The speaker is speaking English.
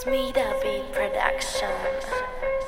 Smida Beat Productions.